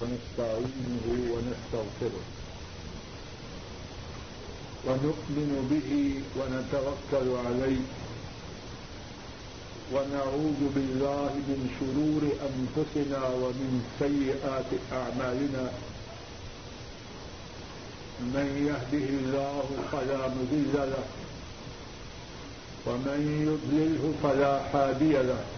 ونستعينه ونستغفره. ونؤمن به ونتوكل عليه. ونعوذ بالله من شرور أنفسنا ومن سيئات أعمالنا. من يهده الله فلا مذل له. ومن يضلله فلا حادي له.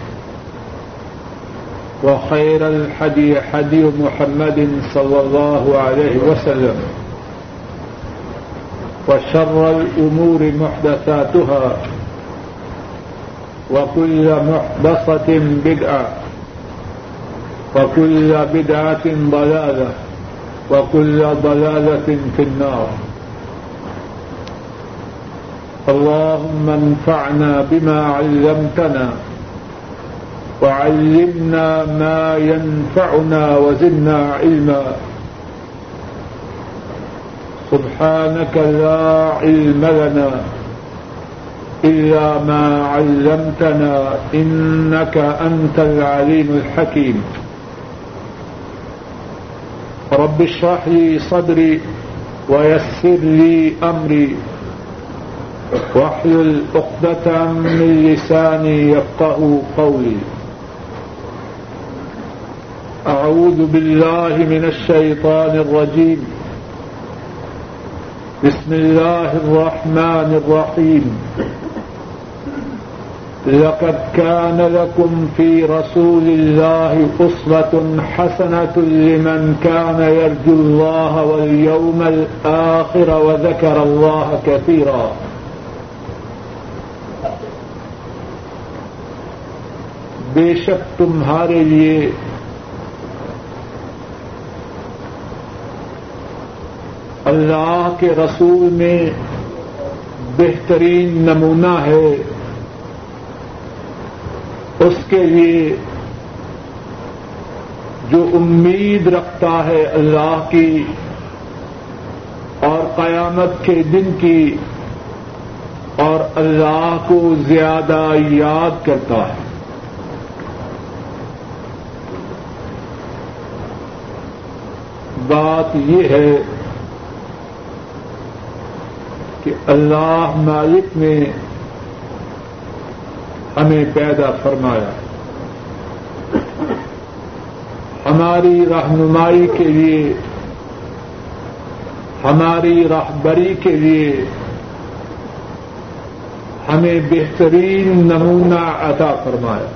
وخير الحدي حدي محمد صلى الله عليه وسلم وشر الأمور محدثاتها وكل محدثة بدعة وكل بدعة ضلالة وكل ضلالة في النار اللهم انفعنا بما علمتنا وعلمنا ما ينفعنا وزدنا علما. سبحانك لا علم لنا إلا ما علمتنا إنك أنت العليم الحكيم. رب اشرح لي صدري ويسر لي أمري. واحلل عقدة من لساني يفقه قولي. أعوذ بالله من الشيطان الرجيم. بسم الله الرحمن الرحيم. لقد كان لكم في رسول الله أسوة حسنة لمن كان يرجو الله واليوم الآخر وذكر الله كثيرا. بے شک تمہارے لیے اللہ کے رسول میں بہترین نمونہ ہے۔ اس کے لیے جو امید رکھتا ہے اللہ کی اور قیامت کے دن کی اور اللہ کو زیادہ یاد کرتا ہے۔ بات یہ ہے کہ اللہ مالک نے ہمیں پیدا فرمایا۔ ہماری رہنمائی کے لیے، ہماری راہبری کے لیے ہمیں بہترین نمونہ عطا فرمایا۔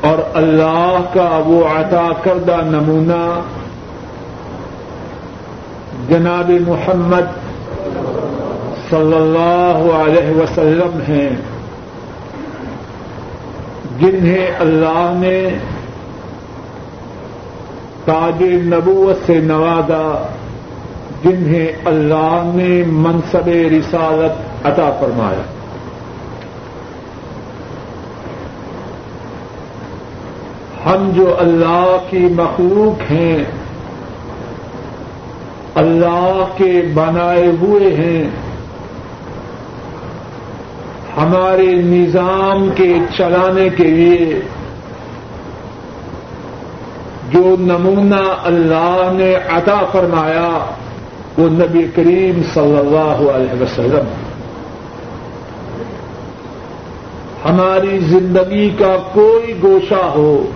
اور اللہ کا وہ عطا کردہ نمونہ جناب محمد صلی اللہ علیہ وسلم ہیں، جنہیں اللہ نے تاج نبوت سے نوازا، جنہیں اللہ نے منصب رسالت عطا فرمایا۔ ہم جو اللہ کی مخلوق ہیں اللہ کے بنائے ہوئے ہیں۔ ہمارے نظام کے چلانے کے لیے جو نمونہ اللہ نے عطا فرمایا، وہ نبی کریم صلی اللہ علیہ وسلم۔ ہماری زندگی کا کوئی گوشہ ہو،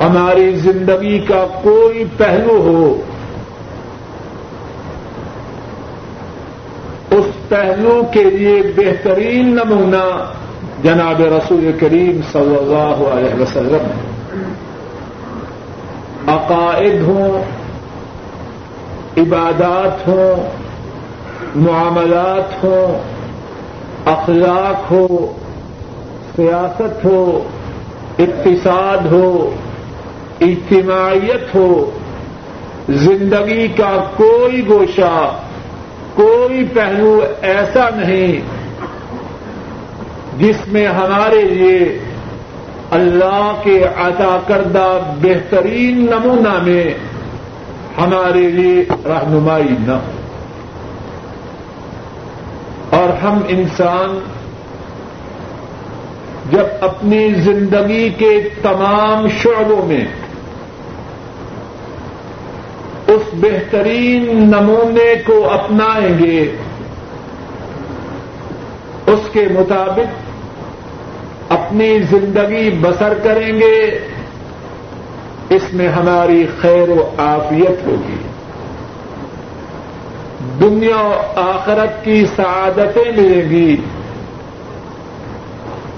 ہماری زندگی کا کوئی پہلو ہو اس پہلو کے لیے بہترین نمونہ جناب رسول کریم صلی اللہ علیہ وسلم عقائد ہوں، عبادات ہوں، معاملات ہوں، اخلاق ہو، سیاست ہو، اقتصاد ہو، اجتماعیت ہو، زندگی کا کوئی گوشہ کوئی پہلو ایسا نہیں جس میں ہمارے لیے اللہ کے عطا کردہ بہترین نمونہ میں ہمارے لیے رہنمائی نہ ہو۔ اور ہم انسان جب اپنی زندگی کے تمام شعبوں میں اس بہترین نمونے کو اپنائیں گے۔ اس کے مطابق اپنی زندگی بسر کریں گے۔ اس میں ہماری خیر و عافیت ہوگی۔ دنیا و آخرت کی سعادتیں ملیں گی۔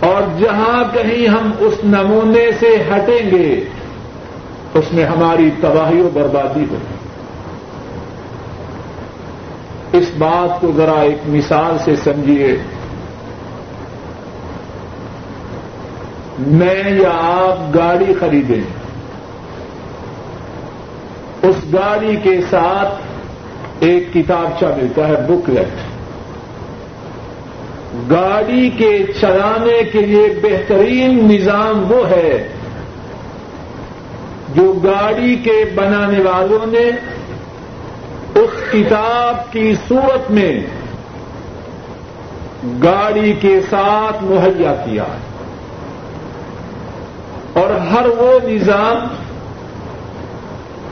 اور جہاں کہیں ہم اس نمونے سے ہٹیں گے، اس میں ہماری تباہی و بربادی ہوگی۔ اس بات کو ذرا ایک مثال سے سمجھیے۔ میں یا آپ گاڑی خریدیں۔ اس گاڑی کے ساتھ ایک کتابچہ ملتا ہے بک لیٹ گاڑی کے چلانے کے لیے بہترین نظام وہ ہے جو گاڑی کے بنانے والوں نے اس کتاب کی صورت میں گاڑی کے ساتھ مہیا کیا اور ہر وہ نظام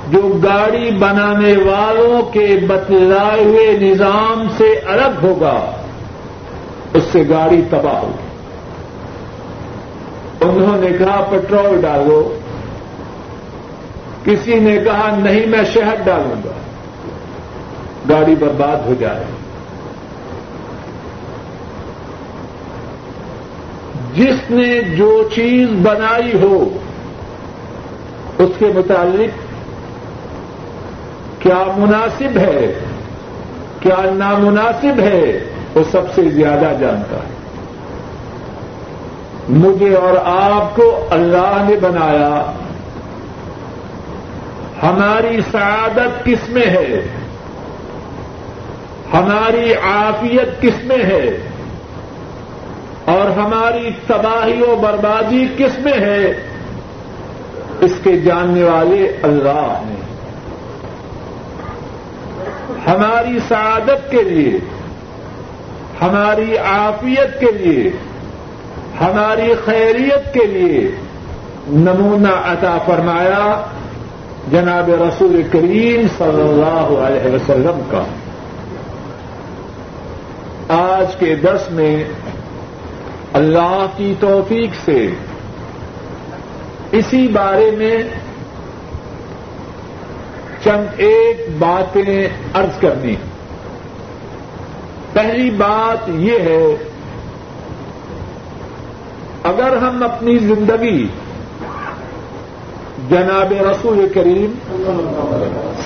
جو گاڑی بنانے والوں کے بتلائے ہوئے نظام سے الگ ہوگا، اس سے گاڑی تباہ ہوگی۔ انہوں نے کہا پیٹرول ڈالو۔ کسی نے کہا، نہیں، میں شہد ڈالوں گا۔ گاڑی برباد ہو جائے۔ جس نے جو چیز بنائی ہو، اس کے متعلق کیا مناسب ہے؟ کیا نامناسب ہے؟ وہ سب سے زیادہ جانتا ہے۔ مجھے اور آپ کو اللہ نے بنایا۔ ہماری سعادت کس میں ہے؟ ہماری عافیت کس میں ہے اور ہماری تباہی و بربادی کس میں ہے اس کے جاننے والے اللہ ہیں۔ ہماری سعادت کے لیے، ہماری عافیت کے لیے، ہماری خیریت کے لیے نمونہ عطا فرمایا جناب رسول کریم صلی اللہ علیہ وسلم کا۔ آج کے درس میں اللہ کی توفیق سے اسی بارے میں چند ایک باتیں ارض کرنی پہلی بات یہ ہے، اگر ہم اپنی زندگی جناب رسول کریم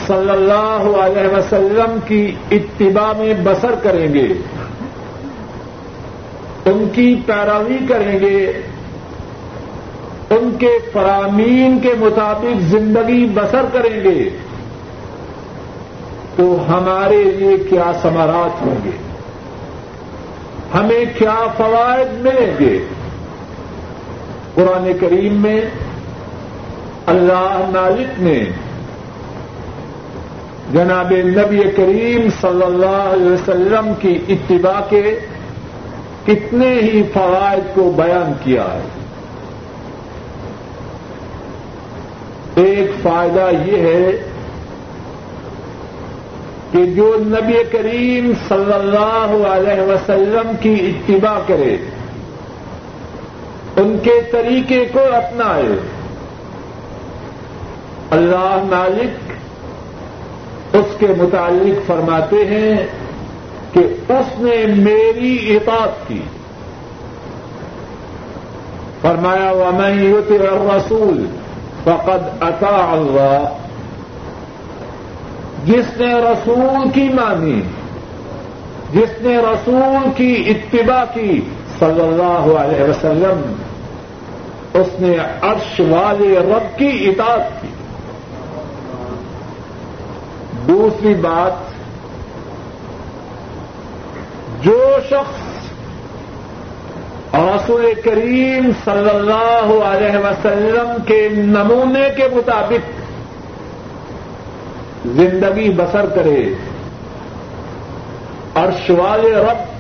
صلی اللہ علیہ وسلم کی اتباع میں بسر کریں گے ان کی پیروی کریں گے۔ ان کے فرامین کے مطابق زندگی بسر کریں گے۔ تو ہمارے لیے کیا سمارات ہوں گے؟ ہمیں کیا فوائد ملیں گے؟ قرآن کریم میں اللہ نالک نے جناب نبی کریم صلی اللہ علیہ وسلم کی اتباع کے کتنے ہی فوائد کو بیان کیا ہے۔ ایک فائدہ یہ ہے کہ جو نبی کریم صلی اللہ علیہ وسلم کی اتباع کرے، ان کے طریقے کو اپنائے۔ اللہ مالک اس کے متعلق فرماتے ہیں کہ اس نے میری اطاعت کی۔ فرمایا و میں یوتی رسول فقد اطاع اللہ جس نے رسول کی مانی، جس نے رسول کی اتباع کی صلی اللہ علیہ وسلم، اس نے عرش والے رب کی اطاعت کی۔ دوسری بات شخص رسول کریم صلی اللہ علیہ وسلم کے نمونے کے مطابق زندگی بسر کرے اور شوال رب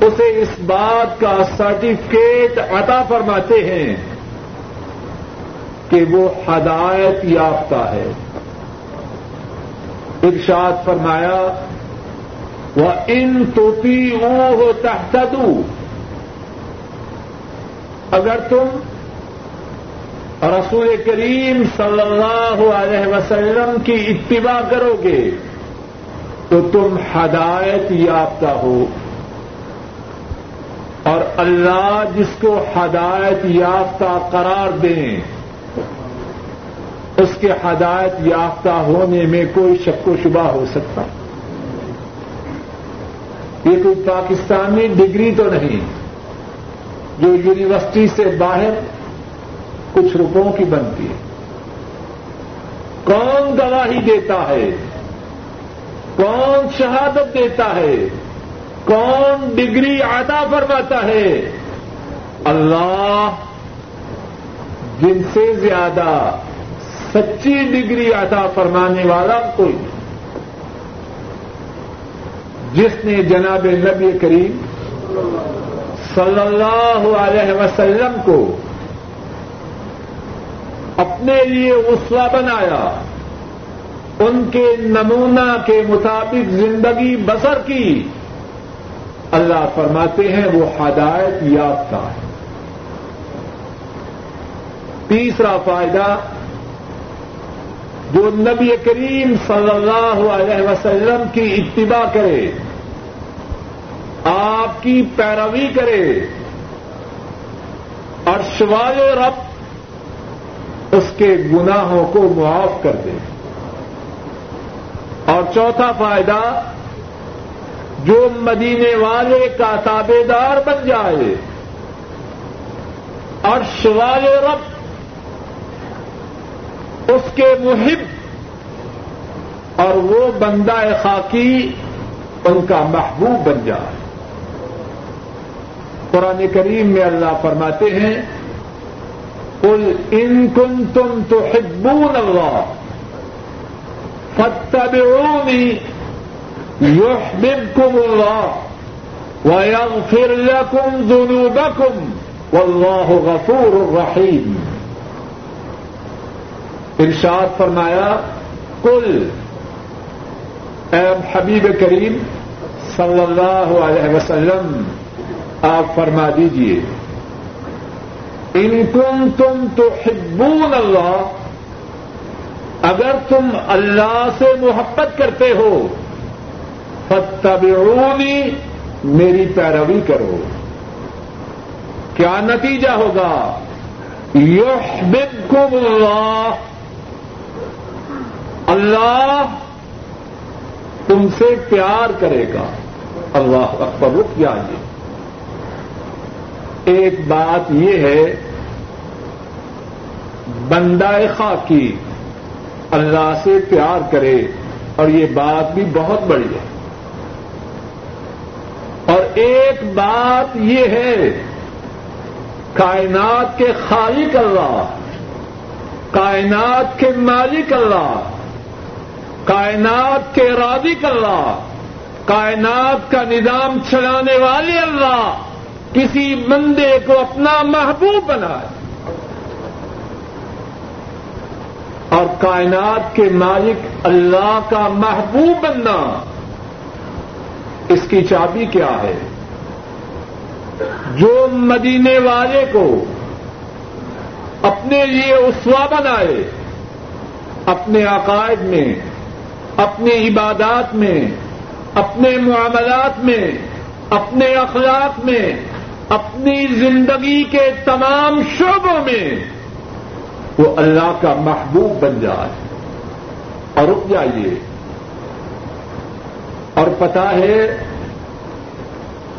اسے اس بات کا سرٹیفکیٹ عطا فرماتے ہیں کہ وہ ہدایت یافتہ ہے۔ ارشاد فرمایا وہ ان توتی ہو تحتدو اگر تم رسول کریم صلی اللہ علیہ وسلم کی اتباع کرو گے، تو تم ہدایت یافتہ ہو۔ اور اللہ جس کو ہدایت یافتہ قرار دیں، اس کے ہدایت یافتہ ہونے میں کوئی شک و شبہ ہو سکتا۔ ہے یہ کوئی پاکستانی ڈگری تو نہیں، جو یونیورسٹی سے باہر کچھ روپوں کی بنتی ہے۔ کون گواہی دیتا ہے؟ کون شہادت دیتا ہے؟ کون ڈگری عطا فرماتا ہے؟ اللہ جن سے زیادہ سچی ڈگری عطا فرمانے والا کوئی نہیں۔ جس نے جناب نبی کریم صلی اللہ علیہ وسلم کو اپنے لیے اسوا بنایا، ان کے نمونہ کے مطابق زندگی بسر کی، اللہ فرماتے ہیں وہ ہدایت یافتہ ہے۔ تیسرا فائدہ جو نبی کریم صلی اللہ علیہ وسلم کی اتباع کرے، آپ کی پیروی کرے اور شوال رب اس کے گناہوں کو معاف کر دے۔ اور چوتھا فائدہ، جو مدینے والے کا تابے دار بن جائے اور شوال رب اس کے محب اور وہ بندہ خاکی ان کا محبوب بن جائے۔ قرآن کریم میں اللہ فرماتے ہیں، قل ان کن تم تو حبون اللہ فتبعونی يحببكم الله ويغفر لكم ذنوبكم والله غفور رحيم ارشاد فرمایا کل اے حبیب کریم صلی اللہ علیہ وسلم، آپ فرما دیجیے ان تم تم تو حبون اللہ، اگر تم اللہ سے محبت کرتے ہو فتبعونی میری پیروی کرو۔ کیا نتیجہ ہوگا؟ یحببکم اللہ اللہ تم سے پیار کرے گا۔ اللہ اکبر رک جائیے ایک بات یہ ہے، بندہ خاکی اللہ سے پیار کرے، اور یہ بات بھی بہت بڑی ہے۔ اور ایک بات یہ ہے، کائنات کے خالق اللہ، کائنات کے مالک اللہ کائنات کے رادق اللہ کائنات کا نظام چلانے والے اللہ کسی بندے کو اپنا محبوب بنائے۔ اور کائنات کے مالک اللہ کا محبوب بننا، اس کی چابی کیا ہے؟ جو مدینے والے کو اپنے لیے اسوا بنائے، اپنے عقائد میں اپنی عبادات میں، اپنے معاملات میں، اپنے اخلاق میں، اپنی زندگی کے تمام شعبوں میں وہ اللہ کا محبوب بن جائے۔ اور رک جائیے۔ اور پتا ہے،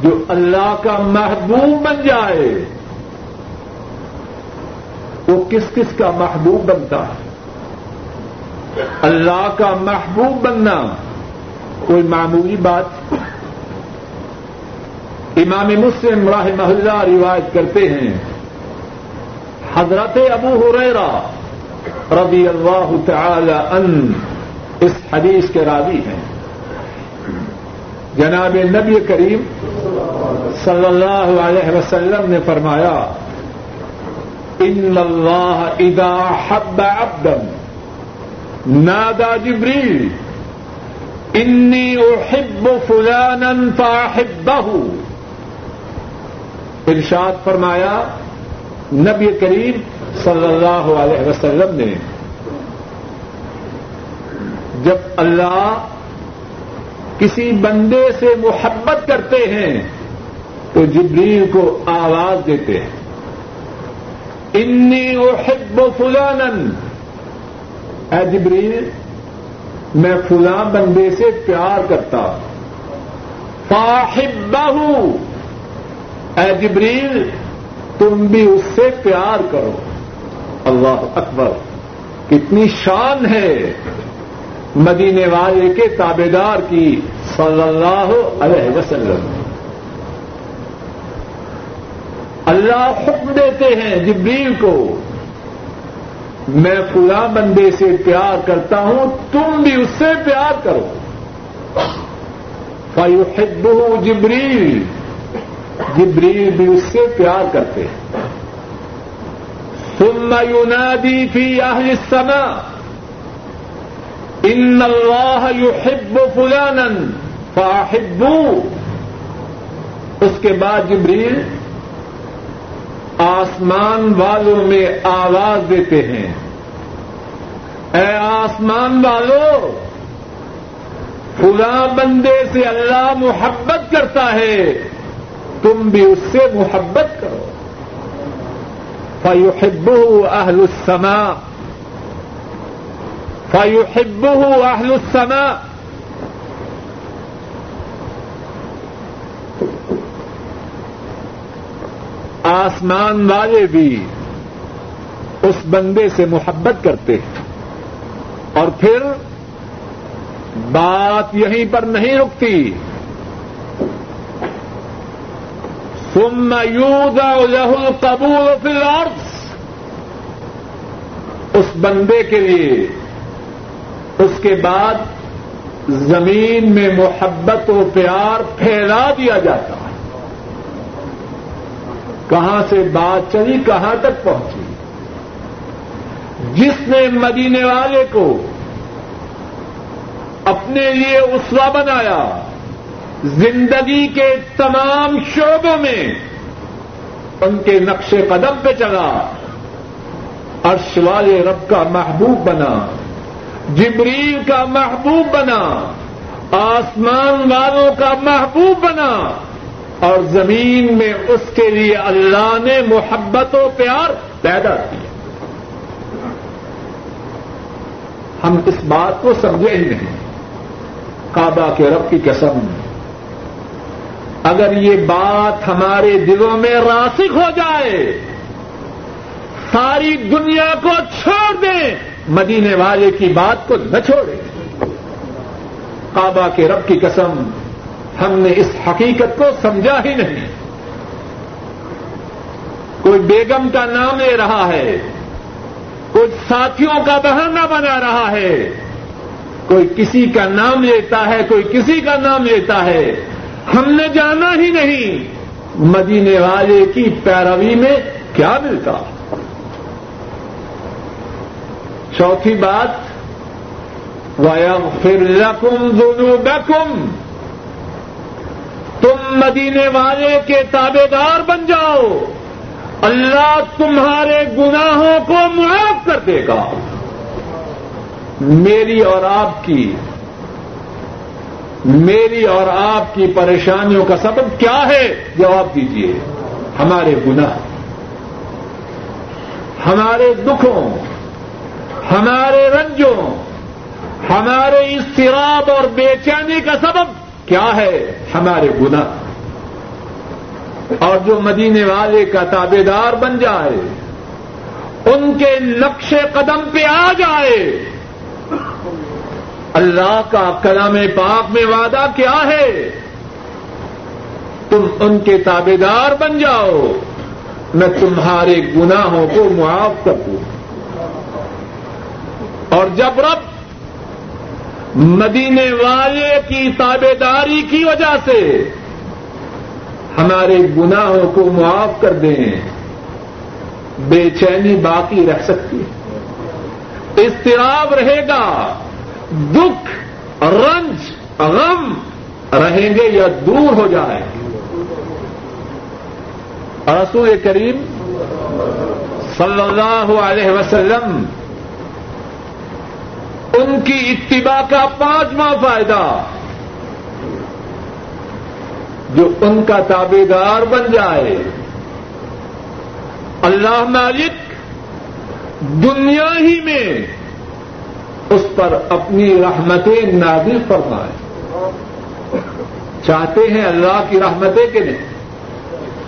جو اللہ کا محبوب بن جائے، وہ کس کس کا محبوب بنتا ہے؟ اللہ کا محبوب بننا کوئی معمولی بات امام مسلم راہ محلہ روایت کرتے ہیں۔ حضرت ابو حریرا رضی اللہ تعالی ان اس حدیث کے راوی ہیں۔ جناب نبی کریم صلی اللہ علیہ وسلم نے فرمایا، ان اللہ اذا حب عبدا نادا جبریل، انی احب فلانا فاحبہ ارشاد فرمایا، نبی کریم صلی اللہ علیہ وسلم نے، جب اللہ کسی بندے سے محبت کرتے ہیں، تو جبریل کو آواز دیتے ہیں، انی احب فلانن اے جبریل، میں فلاں بندے سے پیار کرتا۔ فاحبہ اے جبریل، تم بھی اس سے پیار کرو۔ اللہ اکبر، کتنی شان ہے۔ مدینے والے کے تابے دار کی صلی اللہ علیہ وسلم۔ اللہ حکم دیتے ہیں جبریل کو۔ میں فلاں بندے سے پیار کرتا ہوں، تم بھی اس سے پیار کرو۔ فیحبہ جبریل جبریل بھی اس سے پیار کرتے ہیں۔ ثم ينادي في اهل السماء۔ ان اللہ يحب فلانا فاحبوا اس کے بعد جبریل آسمان والوں میں آواز دیتے ہیں۔ اے آسمان والو فلاں بندے سے اللہ محبت کرتا ہے، تم بھی اس سے محبت کرو۔ فيحبه أهل السماء۔ فيحبه أهل السماء۔ آسمان والے بھی اس بندے سے محبت کرتے ہیں۔ اور پھر بات یہیں پر نہیں رکتی۔ ثم يوضع له القبول في الارض۔ اس بندے کے لیے اس کے بعد زمین میں محبت و پیار پھیلا دیا جاتا۔ ہے کہاں سے بات چلی، کہاں تک پہنچی؟ جس نے مدینے والے کو اپنے لیے اسوا بنایا، زندگی کے تمام شعبوں میں ان کے نقش قدم پہ چلا، عرش والے رب کا محبوب بنا، جبریل کا محبوب بنا، آسمان والوں کا محبوب بنا اور زمین میں اس کے لیے اللہ نے محبت و پیار پیدا کیا۔ ہم اس بات کو سمجھے ہی نہیں۔ کعبہ کے رب کی قسم۔ اگر یہ بات ہمارے دلوں میں راسک ہو جائے، ساری دنیا کو چھوڑ دیں، مدینے والے کی بات کو نہ چھوڑیں۔ کعبہ کے رب کی قسم۔ ہم نے اس حقیقت کو سمجھا ہی نہیں۔ کوئی بیگم کا نام لے رہا ہے، کوئی ساتھیوں کا بہانہ بنا رہا ہے، کوئی کسی کا نام لیتا ہے، کوئی کسی کا نام لیتا ہے۔ ہم نے جانا ہی نہیں۔ مدینے والے کی پیروی میں کیا ملتا؟ چوتھی بات، وَيَغْفِرْ لَكُمْ ذُنُوبَكُمْ۔ تم مدینے والے کے تابے دار بن جاؤ۔ اللہ تمہارے گناہوں کو معاف کر دے گا۔ میری اور آپ کی میری اور آپ کی پریشانیوں کا سبب کیا ہے؟ جواب دیجیے ہمارے گناہ، ہمارے دکھوں، ہمارے رنجوں، ہمارے استراب اور بے چینی کا سبب کیا ہے ہمارے گناہ؟ اور جو مدینے والے کا تابے دار بن جائے، ان کے نقش قدم پہ آ جائے، اللہ کا کلام پاک میں وعدہ کیا ہے؟ تم ان کے تابے دار بن جاؤ، میں تمہارے گناہوں کو معاف کر دوں۔ اور جب رب مدینے والے کی تابے داری کی وجہ سے ہمارے گناہوں کو معاف کر دیں، بے چینی باقی رہ سکتی ہے۔ استراب رہے گا، دکھ، رنج، غم رہیں گے یا دور ہو جائیں۔ گے رسول کریم صلی اللہ علیہ وسلم ان کی اتباع کا پانچواں فائدہ جو ان کا تابے دار بن جائے۔ اللہ مالک دنیا ہی میں اس پر اپنی رحمتیں نازل فرمائے۔ چاہتے ہیں اللہ کی رحمتیں کہ نہیں؟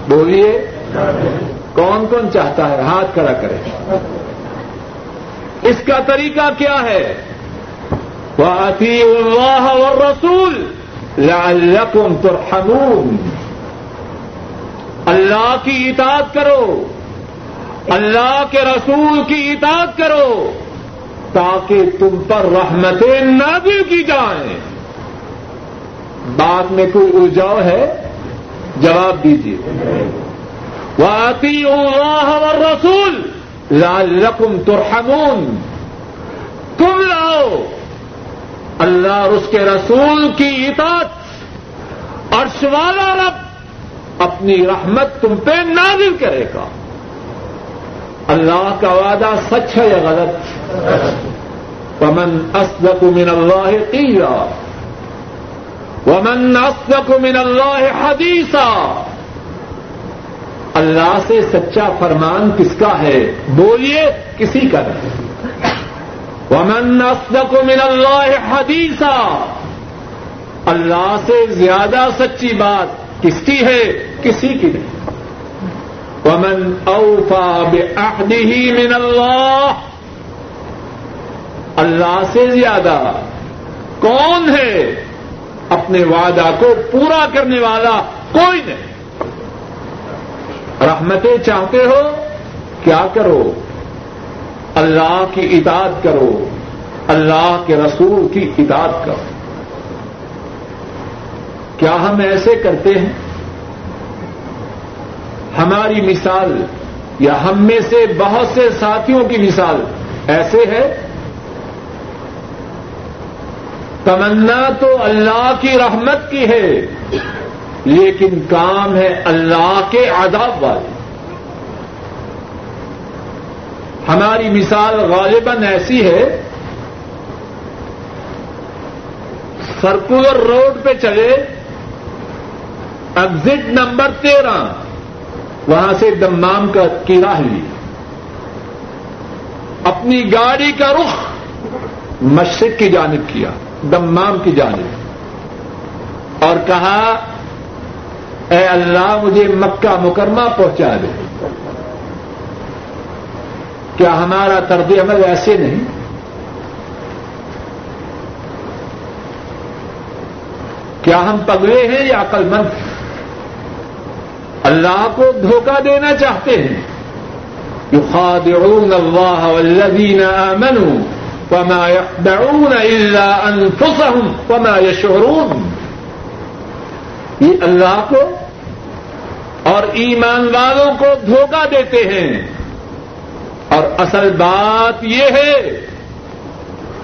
بولیے، کون کون چاہتا ہے؟ ہاتھ کھڑا کرے۔ اس کا طریقہ کیا ہے؟ وہ اللہ اور رسول لعلکم ترحمون اللہ کی اطاعت کرو، اللہ کے رسول کی اطاعت کرو تاکہ تم پر رحمتیں نازل کی جائیں۔ بات میں کوئی الجاؤ ہے؟ جواب دیجیے وہ آتی اور رسول لعلکم ترحمون۔ تم لاؤ۔ اللہ اور اس کے رسول کی اطاعت اور والا رب اپنی رحمت تم پہ نازل کرے گا۔ اللہ کا وعدہ سچ ہے یا غلط؟ ومن اصدق من اللہ قیلا ومن اصدق من اللہ حدیثا اللہ سے سچا فرمان کس کا ہے؟ بولیے کسی کا نہیں۔ ومن اصدق من اللہ حدیثا اللہ سے زیادہ سچی بات کس کی ہے؟ کسی کی نہیں۔ ومن اوفا بعہدہ من اللہ اللہ سے زیادہ کون ہے؟ اپنے وعدہ کو پورا کرنے والا کوئی نہیں۔ رحمتیں چاہتے ہو؟ کیا کرو؟ اللہ کی اطاعت کرو، اللہ کے رسول کی اطاعت کرو۔ کیا ہم ایسے کرتے ہیں؟ ہماری مثال، یا ہم میں سے بہت سے ساتھیوں کی مثال ایسے ہے؟ تمنا تو اللہ کی رحمت کی ہے، لیکن کام ہے اللہ کے عذاب والے۔ ہماری مثال غالباً ایسی ہے سرکولر روڈ پہ چلے ایگزٹ نمبر تیرہ، وہاں سے دمام کا کی راہ لی۔ اپنی گاڑی کا رخ مشرق کی جانب کیا، دمام کی جانب۔ اور کہا، اے اللہ مجھے مکہ مکرمہ پہنچا دے۔ کیا ہمارا طرز عمل ایسے نہیں؟ کیا ہم پگلے ہیں یا عقل مند؟ اللہ کو دھوکہ دینا چاہتے ہیں۔ يخادعون الله والذين آمنوا وما يخدعون إلا أنفسهم وما يشعرون یہ اللہ کو اور ایمان والوں کو دھوکہ دیتے ہیں۔ اور اصل بات یہ ہے،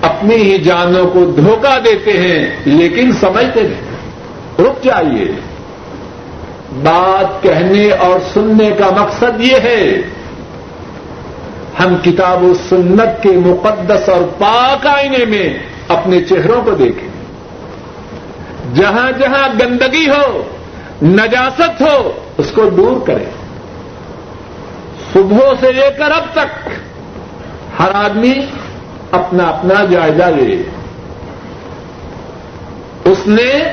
اپنی ہی جانوں کو دھوکہ دیتے ہیں، لیکن سمجھتے نہیں۔ رک جائیے۔ بات کہنے اور سننے کا مقصد یہ ہے، ہم کتاب و سنت کے مقدس اور پاک آئینے میں اپنے چہروں کو دیکھیں۔ جہاں جہاں گندگی ہو، نجاست ہو، اس کو دور کریں۔ صبح سے لے کر اب تک ہر آدمی اپنا اپنا جائزہ لے اس نے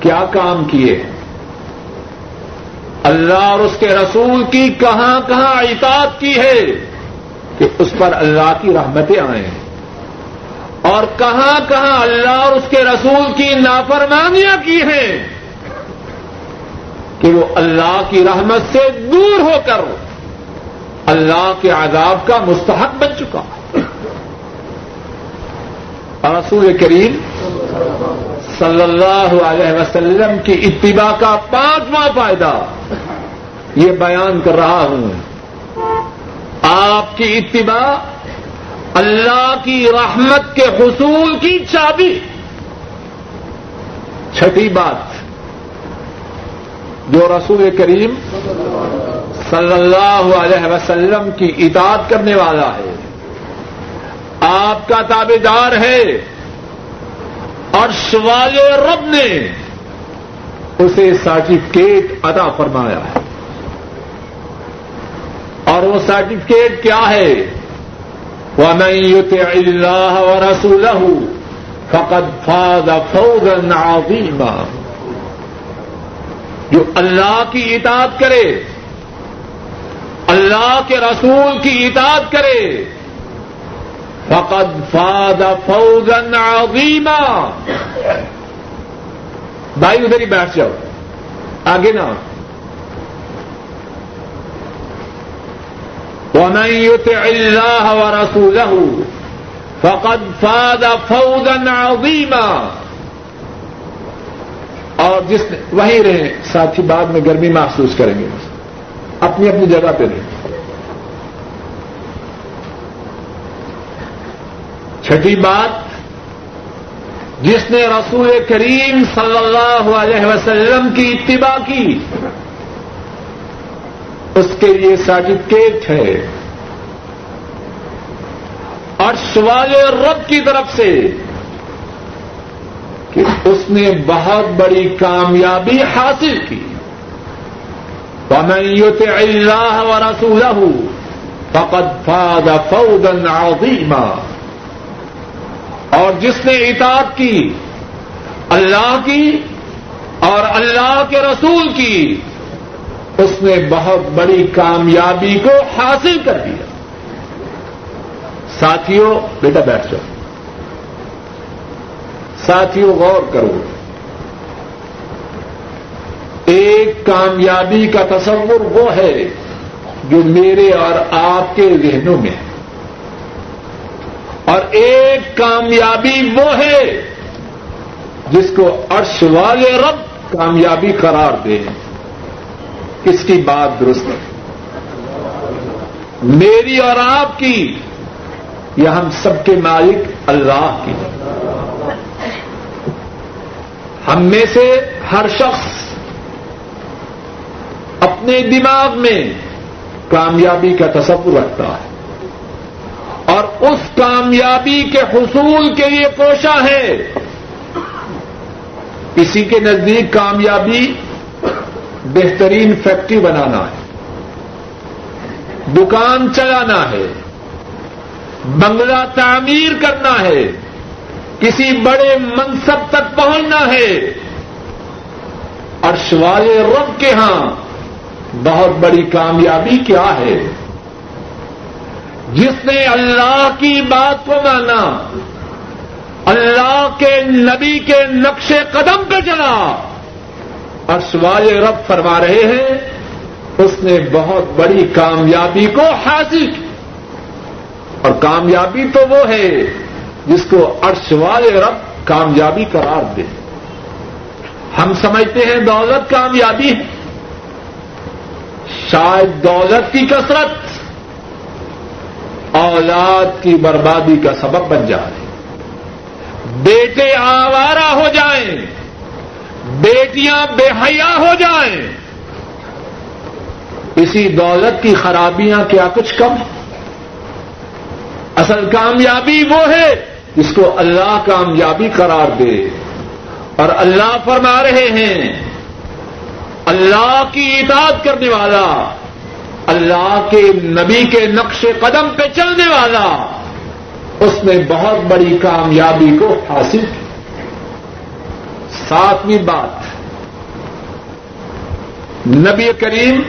کیا کام کیے؟ اللہ اور اس کے رسول کی کہاں کہاں اطاعت کی ہے کہ اس پر اللہ کی رحمتیں آئیں۔ اور کہاں کہاں اللہ اور اس کے رسول کی نافرمانیاں کی ہیں۔ کہ وہ اللہ کی رحمت سے دور ہو کر اللہ کے عذاب کا مستحق بن چکا۔ رسول کریم صلی اللہ علیہ وسلم کی اتباع کا پانچواں فائدہ یہ بیان کر رہا ہوں۔ آپ کی اتباع اللہ کی رحمت کے حصول کی چابی۔ چھٹی بات۔ جو رسول کریم صلی اللہ علیہ وسلم کی اطاعت کرنے والا ہے۔ آپ کا تابے دار ہے۔ اور شوال رب نے اسے سرٹیفکیٹ ادا فرمایا ہے۔ اور وہ سرٹیفکیٹ کیا ہے؟ ومن يطع الله ورسوله فقد فاز فوزا عظيما۔ جو اللہ کی اطاعت کرے، اللہ کے رسول کی اطاعت کرے، فقد فاز فوزا عظيما بھائی، ادھر ہی بیٹھ جاؤ۔ آگے نا ومن يطع الله ورسوله فقد فاز فوزا عظيما۔ اور جس وہیں رہے ساتھی بعد میں گرمی محسوس کریں گے اپنی اپنی جگہ پہ رہیں۔ چھٹی بات، جس نے رسول کریم صلی اللہ علیہ وسلم کی اتباع کی، اس کے لیے سرٹیفکیٹ ہے۔ اور سوال رب کی طرف سے کہ اس نے بہت بڑی کامیابی حاصل کی۔ يطع اللہ ورسوله فقد فاز فوزا عظيما۔ اور جس نے اطاعت کی، اللہ کی اور اللہ کے رسول کی، اس نے بہت بڑی کامیابی کو حاصل کر دیا۔ ساتھیوں، بیٹا بیٹھ جاؤ۔ ساتھیوں غور کرو۔ ایک کامیابی کا تصور وہ ہے جو میرے اور آپ کے ذہنوں میں ہے۔ اور ایک کامیابی وہ ہے جس کو عرش والے رب کامیابی قرار دے کس کی بات درست ہے؟ میری اور آپ کی۔ یا ہم سب کے مالک اللہ کی۔ ہم میں سے ہر شخص اپنے دماغ میں کامیابی کا تصور رکھتا ہے اور اس کامیابی کے حصول کے لیے کوشاں ہے کسی کے نزدیک کامیابی بہترین فیکٹری بنانا ہے، دکان چلانا ہے، بنگلہ تعمیر کرنا ہے۔ کسی بڑے منصب تک پہنچنا ہے۔ اور شوال رب کے ہاں بہت بڑی کامیابی کیا ہے۔ جس نے اللہ کی بات کو مانا، اللہ کے نبی کے نقش قدم پہ چلا۔ اور سوال رب فرما رہے ہیں، اس نے بہت بڑی کامیابی کو حاصل کی۔ اور کامیابی تو وہ ہے جس کو ارشوال رب کامیابی قرار دے۔ ہم سمجھتے ہیں دولت کامیابی ہے۔ شاید دولت کی کثرت اولاد کی بربادی کا سبب بن جائے۔ بیٹے آوارہ ہو جائیں۔ بیٹیاں بے حیا ہو جائیں۔ اسی دولت کی خرابیاں کیا کچھ کم اصل کامیابی وہ ہے جس کو اللہ کامیابی قرار دے اور اللہ فرما رہے ہیں، اللہ کی اطاعت کرنے والا، اللہ کے نبی کے نقش قدم پہ چلنے والا، اس نے بہت بڑی کامیابی کو حاصل کی۔ ساتویں بات، نبی کریم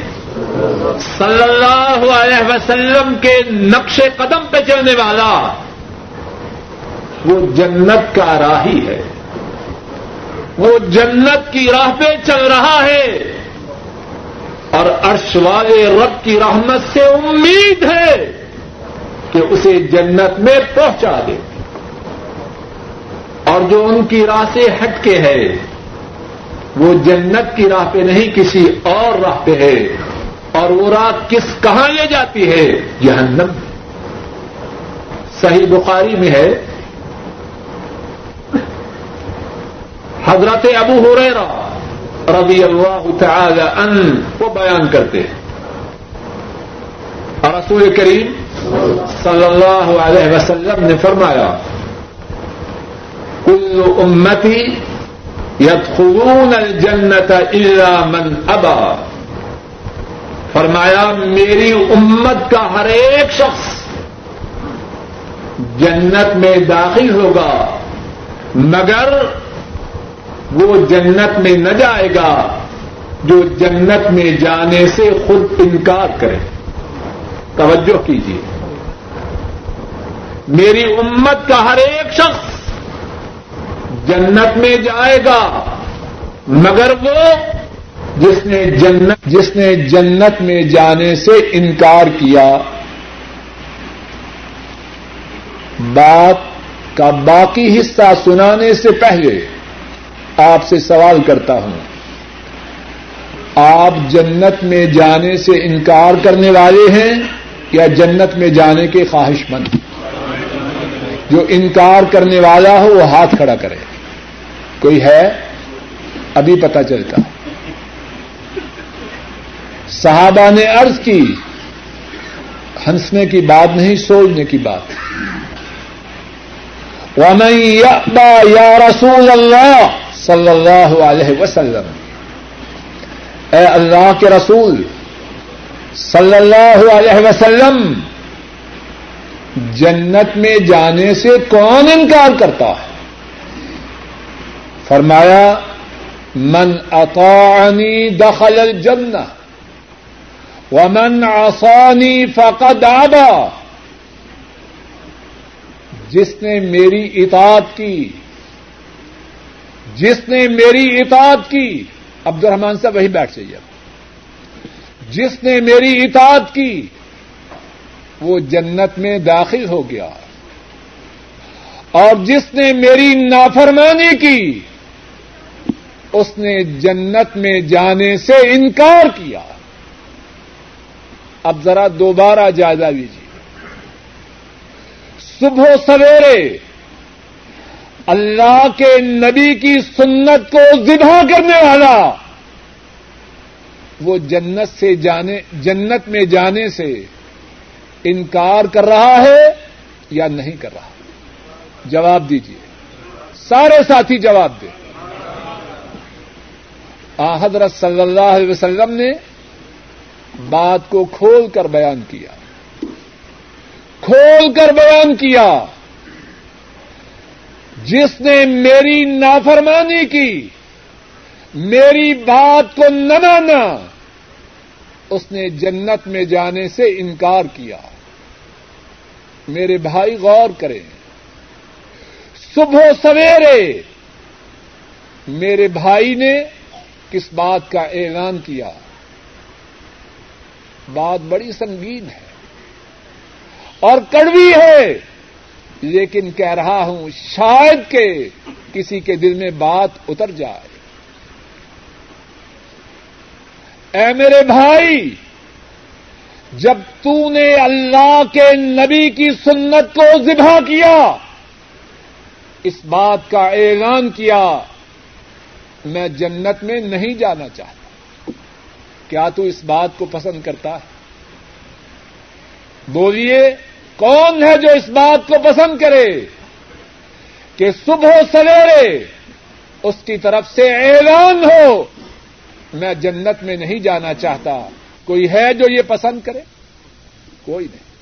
صلی اللہ علیہ وسلم کے نقش قدم پہ چلنے والا وہ جنت کا راہی ہے۔ وہ جنت کی راہ پہ چل رہا ہے۔ اور عرش والے رب کی رحمت سے امید ہے کہ اسے جنت میں پہنچا دے۔ اور جو ان کی راہ سے ہٹ کے ہے، وہ جنت کی راہ پہ نہیں، کسی اور راہ پہ ہے۔ اور وہ راہ کس کہاں لے جاتی ہے؟ جہنم۔ صحیح بخاری میں ہے حضرت ابو ہو رضی اللہ تعالی ان وہ بیان کرتے ہیں۔ اور رسول کریم صلی اللہ علیہ وسلم نے فرمایا، کل امتی یدخلون الجنت الا من ابا فرمایا، میری امت کا ہر ایک شخص جنت میں داخل ہوگا، مگر وہ جنت میں نہ جائے گا جو جنت میں جانے سے خود انکار کرے توجہ کیجیے میری امت کا ہر ایک شخص جنت میں جائے گا مگر وہ جس نے جنت جس نے جنت میں جانے سے انکار کیا بات کا باقی حصہ سنانے سے پہلے آپ سے سوال کرتا ہوں۔ آپ جنت میں جانے سے انکار کرنے والے ہیں یا جنت میں جانے کے خواہش مند؟ جو انکار کرنے والا ہو، وہ ہاتھ کھڑا کرے۔ کوئی ہے؟ ابھی پتا چلتا۔ صحابہ نے عرض کی، ہنسنے کی بات نہیں سوچنے کی بات۔ ومن يأبى یا رسول اللہ صلی اللہ علیہ وسلم۔ اے اللہ کے رسول صلی اللہ علیہ وسلم، جنت میں جانے سے کون انکار کرتا ہے؟ فرمایا، من اطاعنی دخل الجنہ، ومن عصانی فقد آبا جس نے میری اطاعت کی جس نے میری اطاعت کی عبد الرحمان صاحب وہی بیٹھ جائیے۔ جس نے میری اطاعت کی، وہ جنت میں داخل ہو گیا۔ اور جس نے میری نافرمانی کی، اس نے جنت میں جانے سے انکار کیا۔ اب ذرا دوبارہ جائزہ لیجیے صبح سویرے اللہ کے نبی کی سنت کو ذبح کرنے والا وہ جنت سے جانے، جنت میں جانے سے انکار کر رہا ہے یا نہیں کر رہا؟ جواب دیجیے سارے ساتھی جواب دیں۔ حضرت صلی اللہ علیہ وسلم نے بات کو کھول کر بیان کیا۔ کھول کر بیان کیا۔ جس نے میری نافرمانی کی، میری بات کو نہ مانا، اس نے جنت میں جانے سے انکار کیا۔ میرے بھائی غور کریں۔ صبح سویرے، میرے بھائی نے کس بات کا اعلان کیا؟ بات بڑی سنگین ہے اور کڑوی ہے۔ لیکن کہہ رہا ہوں شاید کہ کسی کے دل میں بات اتر جائے۔ اے میرے بھائی، جب تو نے اللہ کے نبی کی سنت کو ذبح کیا، اس بات کا اعلان کیا، میں جنت میں نہیں جانا چاہتا۔ کیا تو اس بات کو پسند کرتا ہے؟ بولیے کون ہے جو اس بات کو پسند کرے کہ صبح سویرے اس کی طرف سے اعلان ہو؟ میں جنت میں نہیں جانا چاہتا۔ کوئی ہے جو یہ پسند کرے؟ کوئی نہیں۔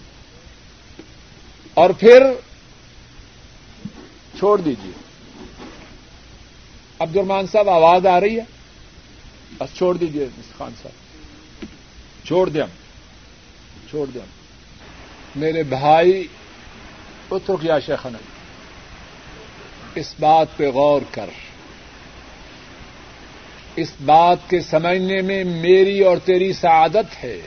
اور پھر چھوڑ دیجیے عبد الرحمان صاحب، آواز آ رہی ہے؟ بس چھوڑ دیجیے خان صاحب۔ چھوڑ دیں ہم۔ چھوڑ دیں میرے بھائی اترک یا شیخن اس بات پہ غور کر۔ اس بات کے سمجھنے میں میری اور تیری سعادت ہے۔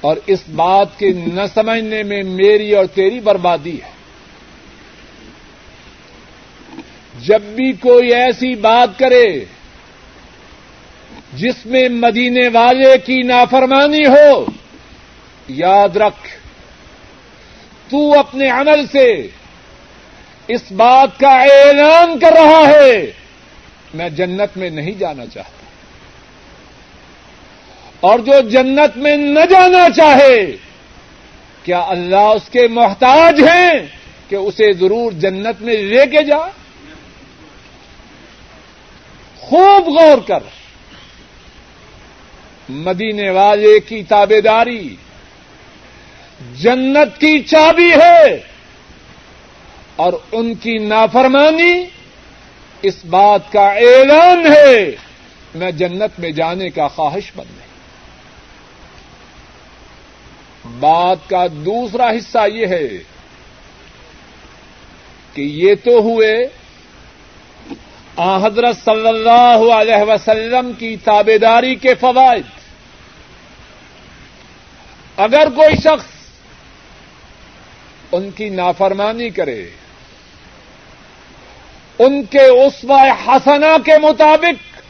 اور اس بات کے نہ سمجھنے میں میری اور تیری بربادی ہے۔ جب بھی کوئی ایسی بات کرے جس میں مدینے والے کی نافرمانی ہو یاد رکھ، تو اپنے عمل سے اس بات کا اعلان کر رہا ہے، میں جنت میں نہیں جانا چاہتا۔ اور جو جنت میں نہ جانا چاہے، کیا اللہ اس کے محتاج ہیں کہ اسے ضرور جنت میں لے کے جا؟ خوب غور کر۔ مدینے والے کی تابے داری جنت کی چابی ہے اور ان کی نافرمانی اس بات کا اعلان ہے، میں جنت میں جانے کا خواہش بن نہیں۔ بات کا دوسرا حصہ یہ ہے کہ یہ تو ہوئے حضرت صلی اللہ علیہ وسلم کی تابے داری کے فوائد۔ اگر کوئی شخص ان کی نافرمانی کرے۔ ان کے اسوا حسنا کے مطابق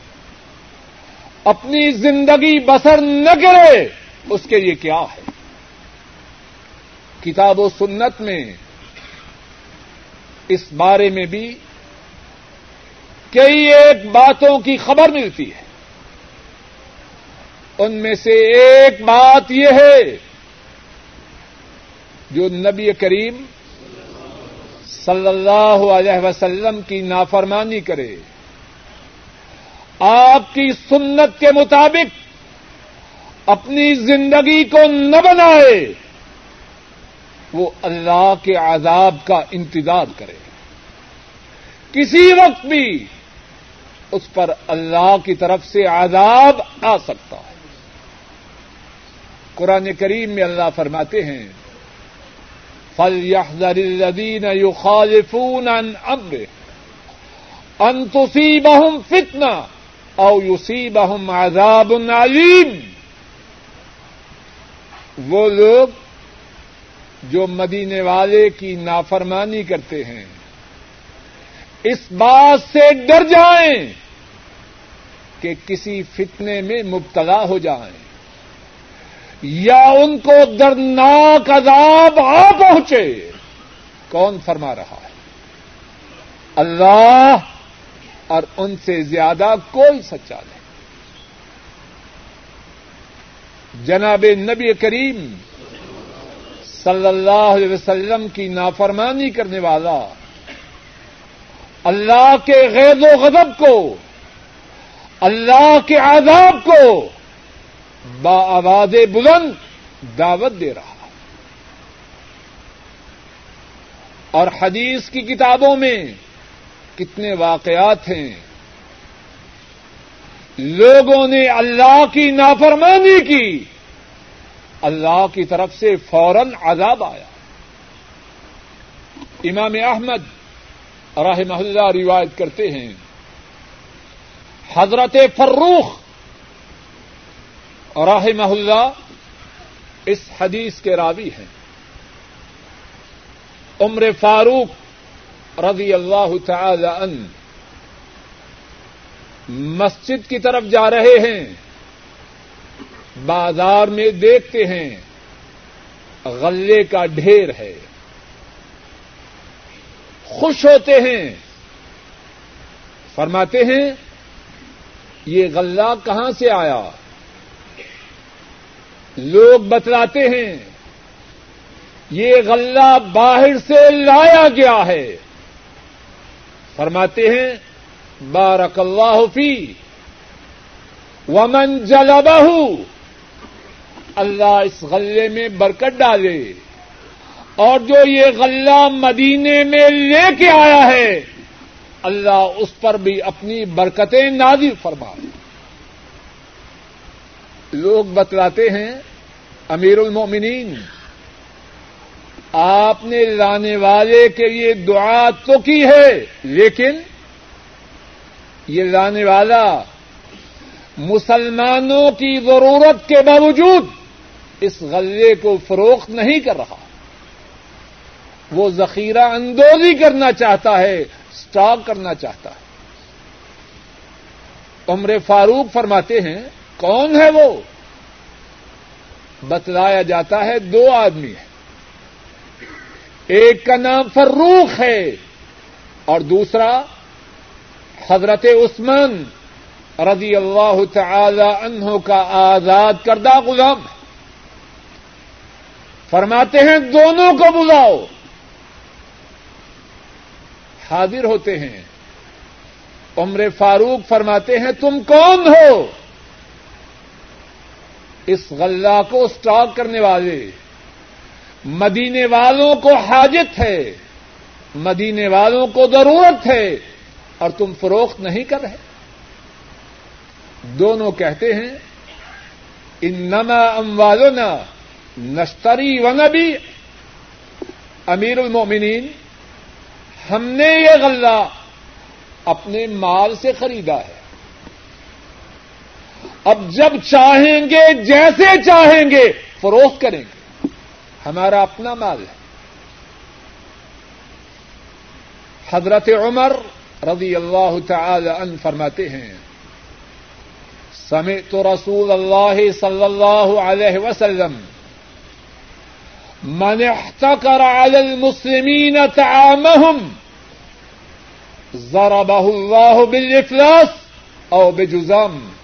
اپنی زندگی بسر نہ کرے، اس کے لیے کیا ہے؟ کتاب و سنت میں اس بارے میں بھی کئی ایک باتوں کی خبر ملتی ہے۔ ان میں سے ایک بات یہ ہے جو نبی کریم صلی اللہ علیہ وسلم کی نافرمانی کرے، آپ کی سنت کے مطابق اپنی زندگی کو نہ بنائے، وہ اللہ کے عذاب کا انتظار کرے۔ کسی وقت بھی اس پر اللہ کی طرف سے عذاب آ سکتا ہے۔ قرآن کریم میں اللہ فرماتے ہیں فل الذين يخالفون عن امره ان تصيبهم فتنه او يصيبهم عذاب عليم۔ وہ لوگ جو مدینے والے کی نافرمانی کرتے ہیں، اس بات سے ڈر جائیں کہ کسی فتنے میں مبتلا ہو جائیں۔ یا ان کو دردناک عذاب آ پہنچے۔ کون فرما رہا ہے؟ اللہ اور ان سے زیادہ کوئی سچا نہیں۔ جناب نبی کریم صلی اللہ علیہ وسلم کی نافرمانی کرنے والا اللہ کے غیر و غضب کو، اللہ کے عذاب کو با آواز بلند دعوت دے رہا اور حدیث کی کتابوں میں کتنے واقعات ہیں۔ لوگوں نے اللہ کی نافرمانی کی۔ اللہ کی طرف سے فوراً عذاب آیا۔ امام احمد راہ محلہ روایت کرتے ہیں۔ حضرت فروخ راہ محلہ اس حدیث کے راوی ہیں۔ عمر فاروق رضی اللہ تعالی ان مسجد کی طرف جا رہے ہیں، بازار میں دیکھتے ہیں، غلے کا ڈھیر ہے۔ خوش ہوتے ہیں۔ فرماتے ہیں، یہ غلہ کہاں سے آیا؟ لوگ بتلاتے ہیں، یہ غلہ باہر سے لایا گیا ہے۔ فرماتے ہیں بارک اللہ فی، ومن جلبہ اللہ اس غلے میں برکت ڈالے۔ اور جو یہ غلہ مدینے میں لے کے آیا ہے، اللہ اس پر بھی اپنی برکتیں نازل فرما۔ لوگ بتلاتے ہیں، امیر المومنین آپ نے لانے والے کے لیے دعا تو کی ہے، لیکن یہ لانے والا مسلمانوں کی ضرورت کے باوجود اس غلے کو فروخت نہیں کر رہا۔ وہ ذخیرہ اندوزی کرنا چاہتا ہے اسٹاک کرنا چاہتا ہے۔ عمر فاروق فرماتے ہیں کون ہے وہ؟ بتلایا جاتا ہے دو آدمی ہیں۔ ایک کا نام فروخ ہے اور دوسرا حضرت عثمان رضی اللہ تعالی عنہ کا آزاد کردہ غلام ہے۔ فرماتے ہیں دونوں کو بلاؤ۔ حاضر ہوتے ہیں۔ عمر فاروق فرماتے ہیں تم کون ہو؟ اس غلہ کو اسٹاک کرنے والے۔ مدینے والوں کو حاجت ہے۔ مدینے والوں کو ضرورت ہے۔ اور تم فروخت نہیں کر رہے۔ دونوں کہتے ہیں ان نما ام والنا نشتری و نبی۔ امیر المومنین ہم نے یہ غلہ اپنے مال سے خریدا ہے۔ اب جب چاہیں گے جیسے چاہیں گے، فروخت کریں گے۔ ہمارا اپنا مال ہے۔ حضرت عمر رضی اللہ تعالی عنہ فرماتے ہیں، سمعت رسول اللہ صلی اللہ علیہ وسلم، من احتکر علی المسلمین تعامهم ضربه اللہ بالافلاس او بجزام.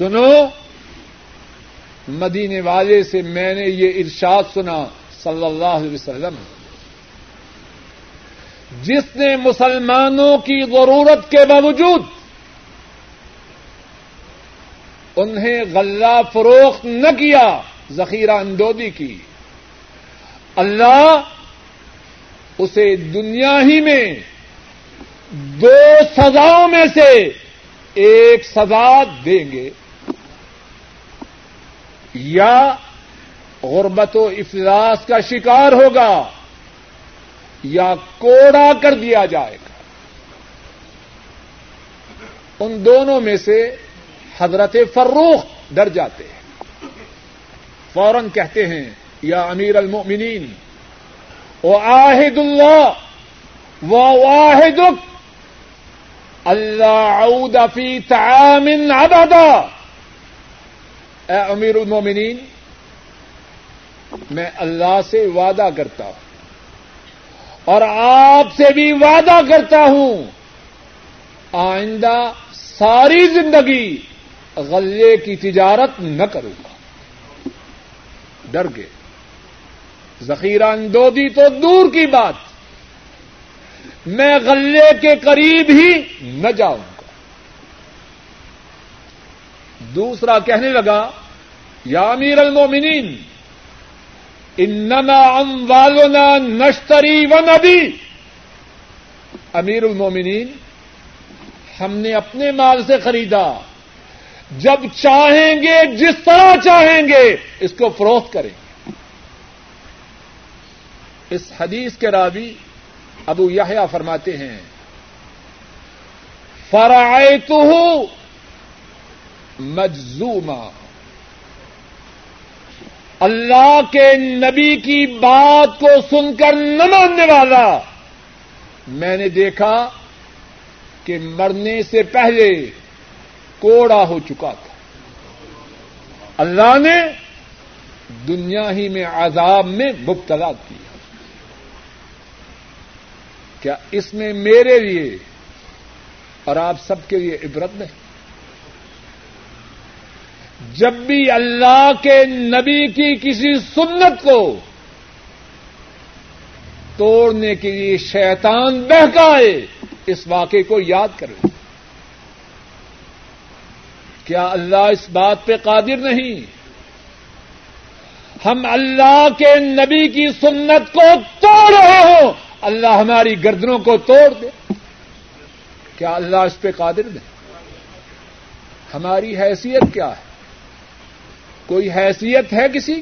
سنو، مدینے والے سے میں نے یہ ارشاد سنا صلی اللہ علیہ وسلم۔ جس نے مسلمانوں کی ضرورت کے باوجود انہیں غلہ فروخت نہ کیا، ذخیرہ اندودی کی۔ اللہ اسے دنیا ہی میں دو سزاؤں میں سے ایک سزا دیں گے۔ یا غربت و افلاس کا شکار ہوگا یا کوڑا کر دیا جائے گا۔ ان دونوں میں سے حضرت فروخ ڈر جاتے ہیں۔ فوراً کہتے ہیں، یا امیر المؤمنین و آہد اللہ و واحد اللہ عود فی تعامن ابدا اے امیر المومنین، میں اللہ سے وعدہ کرتا ہوں اور آپ سے بھی وعدہ کرتا ہوں، آئندہ ساری زندگی غلے کی تجارت نہ کروں گا۔ ڈر گئے۔ ذخیرہ اندودی تو دور کی بات، میں غلے کے قریب ہی نہ جاؤں گا۔ دوسرا کہنے لگا یا امیر المومنین انما اموالنا نشتری و نبی امیر المومنین، ہم نے اپنے مال سے خریدا، جب چاہیں گے، جس طرح چاہیں گے، اس کو فروخت کریں گے۔ اس حدیث کے راوی ابو یحییٰ فرماتے ہیں فرائے تو مجزوما۔ اللہ کے نبی کی بات کو سن کر نہ ماننے والا۔ میں نے دیکھا کہ مرنے سے پہلے کوڑا ہو چکا تھا۔ اللہ نے دنیا ہی میں عذاب میں مبتلا کیا۔ کیا اس میں میرے لیے اور آپ سب کے لیے عبرت نہیں؟ جب بھی اللہ کے نبی کی کسی سنت کو توڑنے کے لیے شیطان بہکائے اس واقعے کو یاد کرے کیا اللہ اس بات پہ قادر نہیں؟ ہم اللہ کے نبی کی سنت کو توڑ رہے ہوں، اللہ ہماری گردنوں کو توڑ دے۔ کیا اللہ اس پہ قادر نہیں؟ ہماری حیثیت کیا ہے؟ کوئی حیثیت ہے کسی؟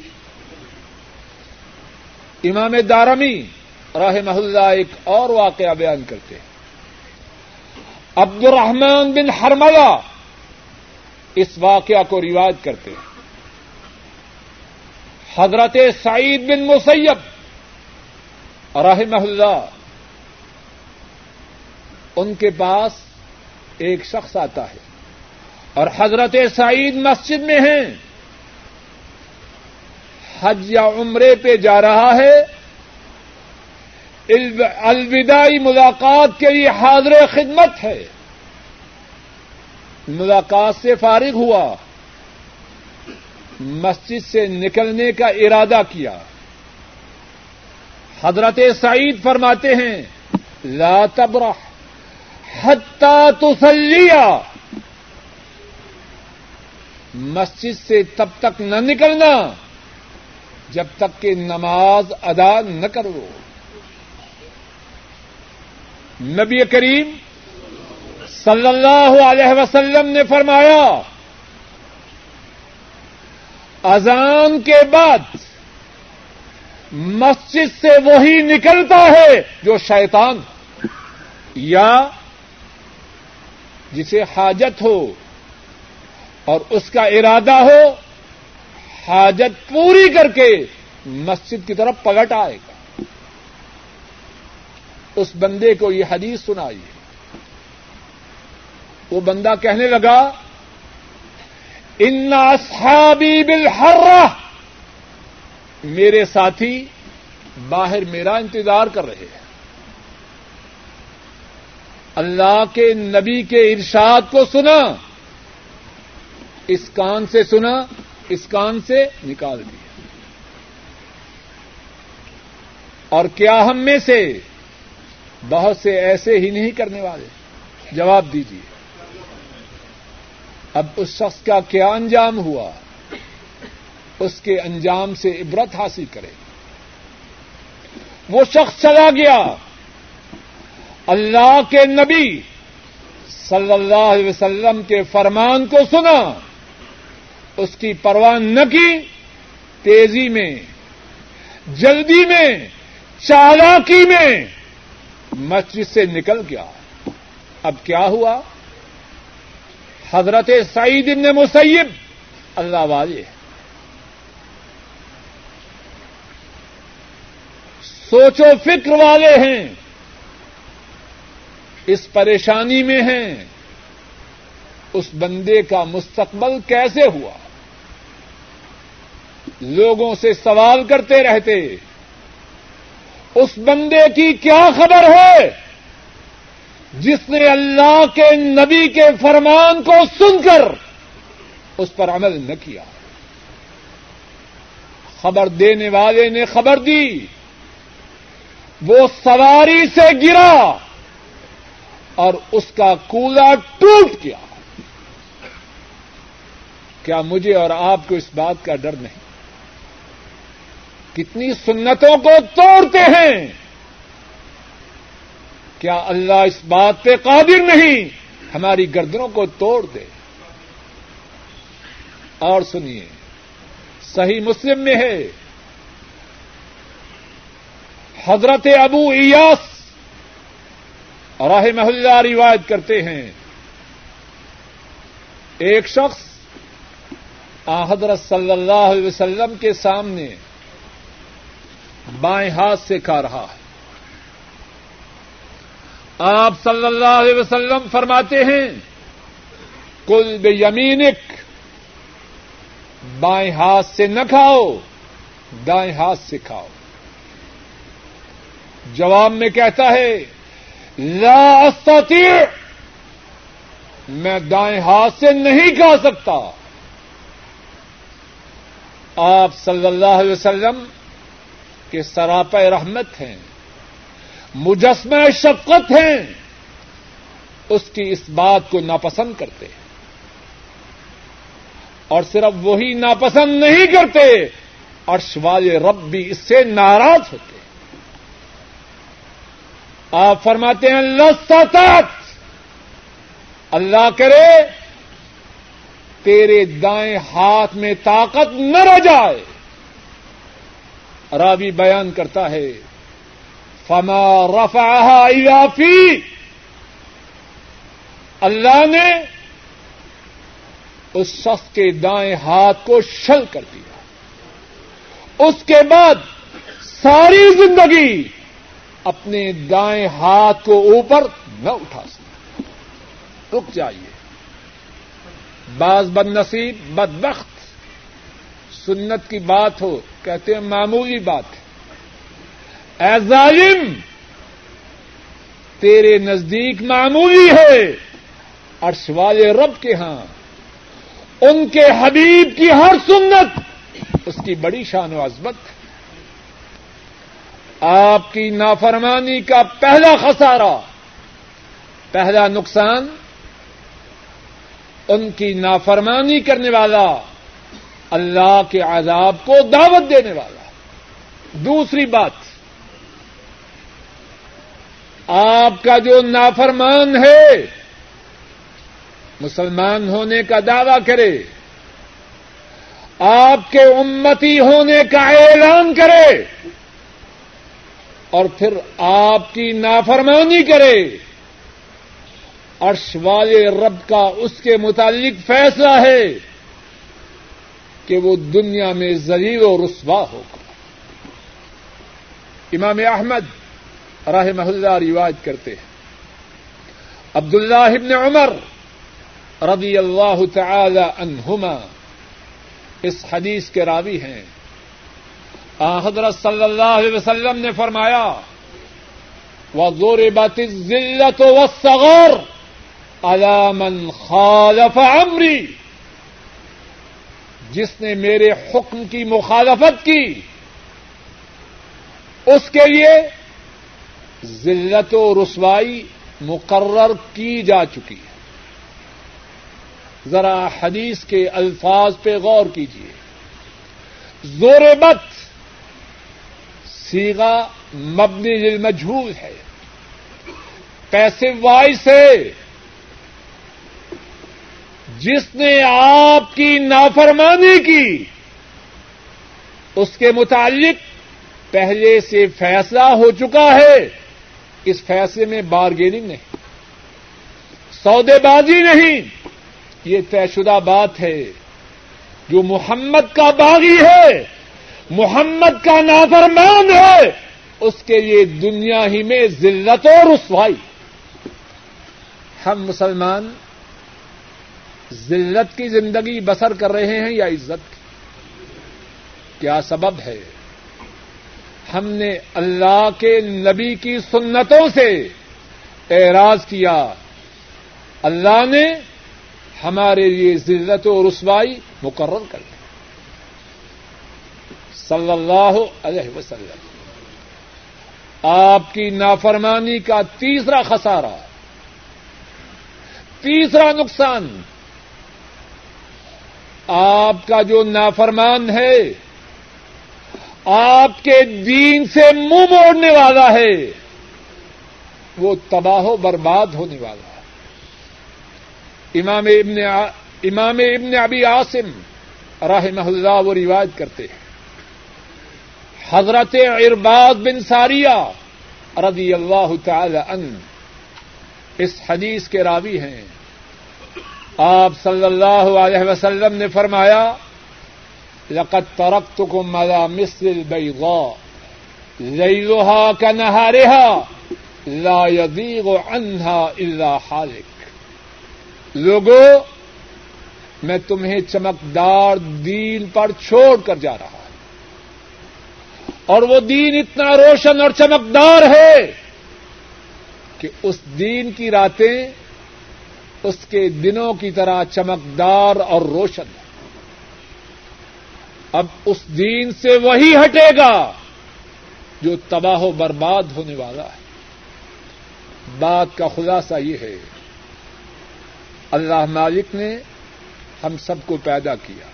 امام دارمی راہ محلہ ایک اور واقعہ بیان کرتے ہیں۔ عبد الرحمان بن ہرملا اس واقعہ کو روایت کرتے ہیں۔ حضرت سعید بن مسیب رحمہ اللہ ان کے پاس ایک شخص آتا ہے اور حضرت سعید مسجد میں ہیں۔ حج یا عمرے پہ جا رہا ہے الوداعی ملاقات کے لیے حاضر خدمت ہے۔ ملاقات سے فارغ ہوا، مسجد سے نکلنے کا ارادہ کیا۔ حضرت سعید فرماتے ہیں، لا تبرح حتی تسلیہ۔ مسجد سے تب تک نہ نکلنا۔ جب تک کہ نماز ادا نہ کرو۔ نبی کریم صلی اللہ علیہ وسلم نے فرمایا، اذان کے بعد مسجد سے وہی نکلتا ہے جو شیطان یا جسے حاجت ہو اور اس کا ارادہ ہو حاجت پوری کر کے مسجد کی طرف پلٹ آئے گا۔ اس بندے کو یہ حدیث سنائی۔ وہ بندہ کہنے لگا، ان اصحابی بالحرہ میرے ساتھی، باہر میرا انتظار کر رہے ہیں۔ اللہ کے نبی کے ارشاد کو سنا، اس کان سے سنا اس کان سے نکال دیا۔ اور کیا ہم میں سے بہت سے ایسے ہی نہیں کرنے والے؟ جواب دیجیے اب اس شخص کا کیا انجام ہوا؟ اس کے انجام سے عبرت حاصل کرے وہ شخص چلا گیا۔ اللہ کے نبی صلی اللہ علیہ وسلم کے فرمان کو سنا۔ اس کی پرواہ نہ کی، تیزی میں، جلدی میں، چالاکی میں مسجد سے نکل گیا۔ اب کیا ہوا؟ حضرت سعید ابن مسیب، اللہ والے سوچو فکر والے ہیں، اس پریشانی میں ہیں۔ اس بندے کا مستقبل کیسے ہوا؟ لوگوں سے سوال کرتے رہتے، اس بندے کی کیا خبر ہے؟ جس نے اللہ کے نبی کے فرمان کو سن کر اس پر عمل نہ کیا۔ خبر دینے والے نے خبر دی، وہ سواری سے گرا اور اس کا کولا ٹوٹ گیا۔ کیا مجھے اور آپ کو اس بات کا ڈر نہیں؟ کتنی سنتوں کو توڑتے ہیں۔ کیا اللہ اس بات پہ قادر نہیں؟ ہماری گردنوں کو توڑ دے۔ اور سنیے، صحیح مسلم میں ہے۔ حضرت ابو ایاس راہ محلہ روایت کرتے ہیں۔ ایک شخص حضرت صلی اللہ علیہ وسلم کے سامنے بائیں ہاتھ سے کھا رہا ہے۔ آپ صلی اللہ علیہ وسلم فرماتے ہیں کل بے یمینک بائیں ہاتھ سے نہ کھاؤ، دائیں ہاتھ سے کھاؤ۔ جواب میں کہتا ہے، لا استطيع میں دائیں ہاتھ سے نہیں کھا سکتا۔ آپ صلی اللہ علیہ وسلم کے سراپ رحمت ہیں، مجسمہ شفقت ہیں، اس کی اس بات کو ناپسند کرتے ہیں۔ اور صرف وہی ناپسند نہیں کرتے اور والے رب بھی اس سے ناراض ہوتے آپ فرماتے ہیں لسطت اللہ کرے، تیرے دائیں ہاتھ میں طاقت نہ رہ جائے۔ راوی بیان کرتا ہے۔ فما رفا فی اللہ نے اس شخص کے دائیں ہاتھ کو شل کر دیا۔ اس کے بعد ساری زندگی اپنے دائیں ہاتھ کو اوپر نہ اٹھا سکتا رک جائیے۔ بعض بد نصیب بد سنت کی بات ہو، کہتے ہیں معمولی بات ہے۔ اے ظالم، تیرے نزدیک معمولی ہے۔ عرش والے رب کے ہاں ان کے حبیب کی ہر سنت، اس کی بڑی شان و عظمت۔ آپ کی نافرمانی کا پہلا خسارہ، پہلا نقصان، ان کی نافرمانی کرنے والا اللہ کے عذاب کو دعوت دینے والا دوسری بات، آپ کا جو نافرمان ہے، مسلمان ہونے کا دعوی کرے، آپ کے امتی ہونے کا اعلان کرے، اور پھر آپ کی نافرمانی کرے، عرش والے رب کا اس کے متعلق فیصلہ ہے۔ کہ وہ دنیا میں ذریع و رسوا ہوگا امام احمد راہ محلہ روایت کرتے ہیں۔ عبداللہ ابن عمر رضی اللہ تعالی عنہما اس حدیث کے راوی ہیں۔ حضرت صلی اللہ علیہ وسلم نے فرمایا وہ زور بات ذلت و صغر علامن خالف امری جس نے میرے حکم کی مخالفت کی، اس کے لیے ذلت و رسوائی مقرر کی جا چکی ہے۔ ذرا حدیث کے الفاظ پہ غور کیجیے زور بت سیگا مبنی للمجھول ہے۔ پیسے وائی سے جس نے آپ کی نافرمانی کی، اس کے متعلق پہلے سے فیصلہ ہو چکا ہے۔ اس فیصلے میں بارگیننگ نہیں سودے بازی نہیں۔ یہ طے شدہ بات ہے۔ جو محمد کا باغی ہے، محمد کا نافرمان ہے، اس کے لیے دنیا ہی میں ذلت اور رسوائی۔ ہم مسلمان ذلت کی زندگی بسر کر رہے ہیں یا عزت کی؟ کیا سبب ہے؟ ہم نے اللہ کے نبی کی سنتوں سے اعراض کیا۔ اللہ نے ہمارے لیے ذلت و رسوائی مقرر کر دی۔ صلی اللہ علیہ وسلم، آپ کی نافرمانی کا تیسرا خسارہ، تیسرا نقصان آپ کا جو نافرمان ہے، آپ کے دین سے منہ موڑنے والا ہے، وہ تباہ و برباد ہونے والا ہے۔ امام ابن امام ابن ابی عاصم راہ اللہ وہ روایت کرتے ہیں۔ حضرت ارباد بن ساریہ رضی اللہ تعالی ان اس حدیث کے راوی ہیں۔ آپ صلی اللہ علیہ وسلم نے فرمایا، لقد تركتكم على مثل البيضاء ليلها كنهارها لا يضيغ عنها الا حالك لوگوں میں تمہیں چمکدار دین پر چھوڑ کر جا رہا ہوں. اور وہ دین اتنا روشن اور چمکدار ہے کہ اس دین کی راتیں اس کے دنوں کی طرح چمکدار اور روشن۔ اب اس دین سے وہی ہٹے گا جو تباہ و برباد ہونے والا ہے۔ بات کا خلاصہ یہ ہے، اللہ مالک نے ہم سب کو پیدا کیا۔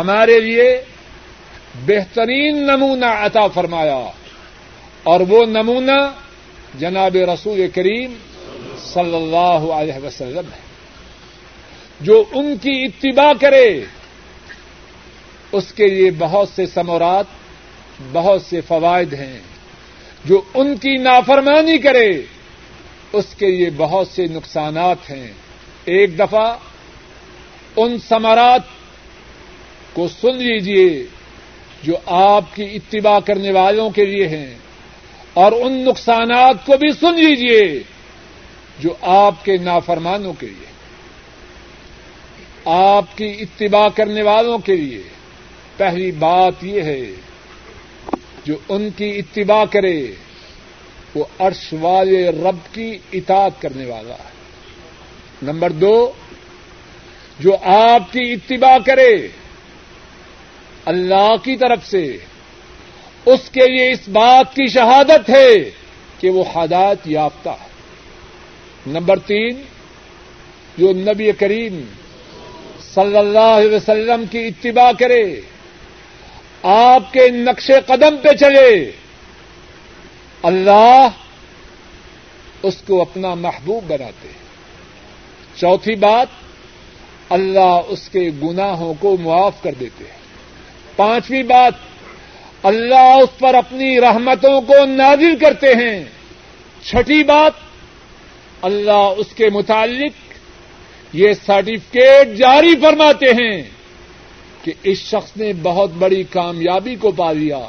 ہمارے لیے بہترین نمونہ عطا فرمایا اور وہ نمونہ جناب رسول کریم صلی اللہ علیہ وسلم ہے۔ جو ان کی اتباع کرے، اس کے لیے بہت سے سمورات بہت سے فوائد ہیں۔ جو ان کی نافرمانی کرے، اس کے لیے بہت سے نقصانات ہیں۔ ایک دفعہ ان سمارات کو سن لیجیے جو آپ کی اتباع کرنے والوں کے لیے ہیں۔ اور ان نقصانات کو بھی سن لیجیے جو آپ کے نافرمانوں کے لیے، آپ کی اتباع کرنے والوں کے لیے پہلی بات یہ ہے، جو ان کی اتباع کرے، وہ عرش والے رب کی اطاعت کرنے والا ہے۔ نمبر دو، جو آپ کی اتباع کرے، اللہ کی طرف سے، اس کے لیے اس بات کی شہادت ہے کہ وہ ہدایت یافتہ ہے۔ نمبر تین، جو نبی کریم صلی اللہ علیہ وسلم کی اتباع کرے، آپ کے نقش قدم پہ چلے، اللہ اس کو اپنا محبوب بناتے۔ چوتھی بات، اللہ اس کے گناہوں کو معاف کر دیتے۔ ہیں پانچویں بات، اللہ اس پر اپنی رحمتوں کو نازل کرتے ہیں۔ چھٹی بات اللہ اس کے متعلق یہ سرٹیفکیٹ جاری فرماتے ہیں کہ اس شخص نے بہت بڑی کامیابی کو پا لیا۔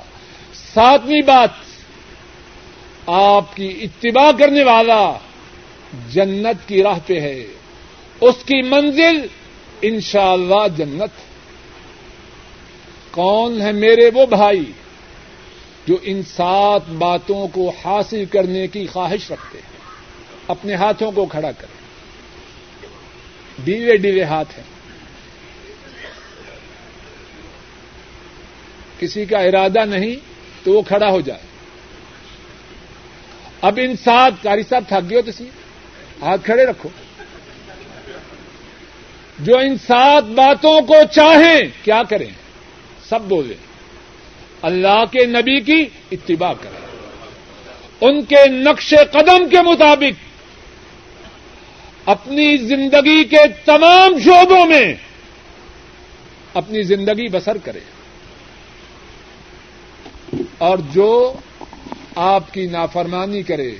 ساتویں بات، آپ کی اتباع کرنے والا جنت کی راہ پہ ہے۔ اس کی منزل انشاءاللہ اللہ جنت۔ کون ہے میرے وہ بھائی جو ان سات باتوں کو حاصل کرنے کی خواہش رکھتے ہیں؟ اپنے ہاتھوں کو کھڑا کریں۔ ڈیلے ڈیلے ہاتھ ہیں۔ کسی کا ارادہ نہیں تو وہ کھڑا ہو جائے۔ اب ان سات کاری صاحب تھک گئے ہو تو سی ہاتھ کھڑے رکھو۔ جو ان سات باتوں کو چاہیں کیا کریں؟ سب بولے اللہ کے نبی کی اتباع کریں۔ ان کے نقش قدم کے مطابق اپنی زندگی کے تمام شعبوں میں اپنی زندگی بسر کرے اور جو آپ کی نافرمانی کرے،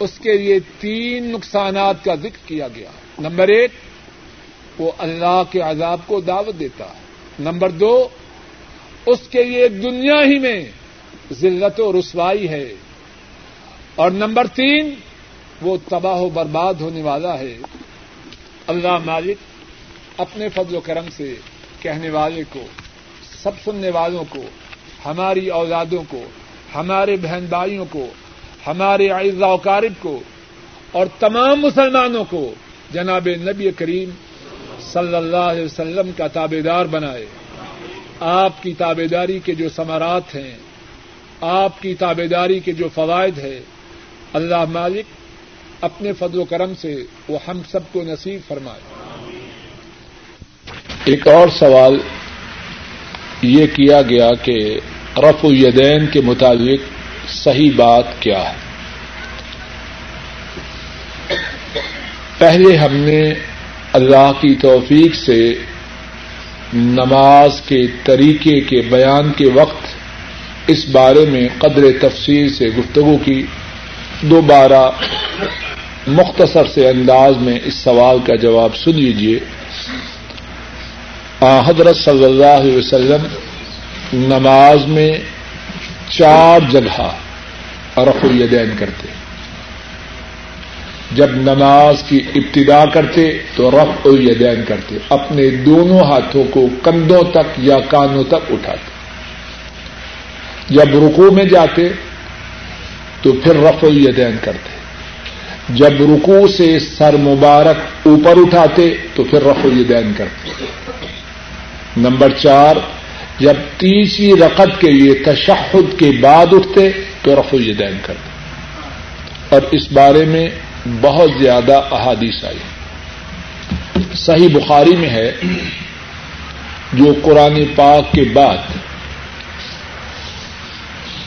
اس کے لیے تین نقصانات کا ذکر کیا گیا۔ نمبر ایک، وہ اللہ کے عذاب کو دعوت دیتا۔ ہے نمبر دو، اس کے لیے دنیا ہی میں ذلت و رسوائی ہے۔ اور نمبر تین وہ تباہ و برباد ہونے والا ہے۔ اللہ مالک اپنے فضل و کرم سے کہنے والے کو، سب سننے والوں کو، ہماری اولادوں کو، ہمارے بہن بھائیوں کو، ہمارے اعزا وقارب کو اور تمام مسلمانوں کو جناب نبی کریم صلی اللہ علیہ وسلم کا تابے دار بنائے۔ آپ کی تابے داری کے جو ثمرات ہیں، آپ کی تابے داری کے جو فوائد ہیں، اللہ مالک اپنے فضل و کرم سے وہ ہم سب کو نصیب فرمائے۔ ایک اور سوال یہ کیا گیا کہ رف الدین کے مطابق صحیح بات کیا ہے؟ پہلے ہم نے اللہ کی توفیق سے نماز کے طریقے کے بیان کے وقت اس بارے میں قدر تفصیل سے گفتگو کی۔ دوبارہ مختصر سے انداز میں اس سوال کا جواب سن لیجیے حضرت صلی اللہ علیہ وسلم نماز میں چار جگہ رف الیدین کرتے۔ جب نماز کی ابتدا کرتے تو رف الیدین کرتے۔ اپنے دونوں ہاتھوں کو کندھوں تک یا کانوں تک اٹھاتے۔ جب رکو میں جاتے تو پھر رف الیدین کرتے۔ جب رکو سے سر مبارک اوپر اٹھاتے تو پھر رف الیدین کرتے نمبر چار، جب تیسری رقط کے لیے تشہد کے بعد اٹھتے تو رف الدین کرتے اور اس بارے میں بہت زیادہ احادیث آئی۔ صحیح بخاری میں ہے، جو قرآن پاک کے بعد